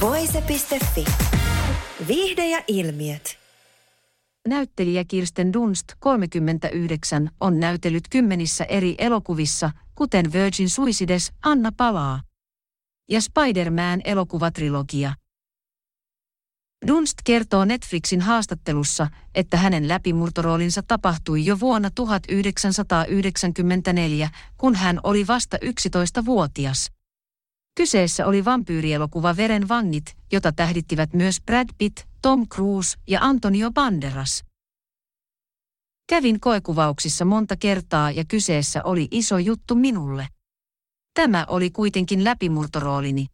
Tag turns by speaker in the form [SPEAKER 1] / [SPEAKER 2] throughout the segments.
[SPEAKER 1] Voise.fi. Viihde ja ilmiöt.
[SPEAKER 2] Näyttelijä Kirsten Dunst, 39, on näytellyt kymmenissä eri elokuvissa, kuten Virgin Suicides, Anna palaa ja Spider-Man elokuvatrilogia. Dunst kertoo Netflixin haastattelussa, että hänen läpimurtoroolinsa tapahtui jo vuonna 1994, kun hän oli vasta 11-vuotias. Kyseessä oli vampyyrielokuva Veren vangit, jota tähdittivät myös Brad Pitt, Tom Cruise ja Antonio Banderas. Kävin koekuvauksissa monta kertaa ja kyseessä oli iso juttu minulle. Tämä oli kuitenkin läpimurtoroolini.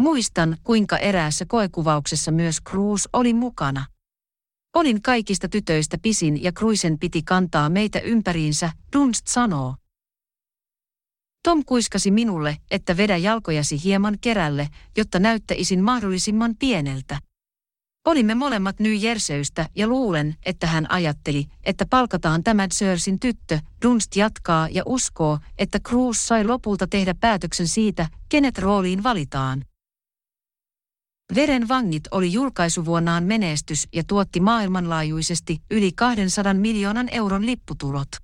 [SPEAKER 2] Muistan, kuinka eräässä koekuvauksessa myös Cruise oli mukana. Olin kaikista tytöistä pisin ja Cruisen piti kantaa meitä ympäriinsä, Dunst sanoo. Tom kuiskasi minulle, että vedä jalkojasi hieman kerälle, jotta näyttäisin mahdollisimman pieneltä. Olimme molemmat New Jerseystä ja luulen, että hän ajatteli, että palkataan tämän Sörsin tyttö. Dunst jatkaa ja uskoo, että Cruz sai lopulta tehdä päätöksen siitä, kenet rooliin valitaan. Veren vangit oli julkaisuvuonnaan menestys ja tuotti maailmanlaajuisesti yli 200 miljoonan euron lipputulot.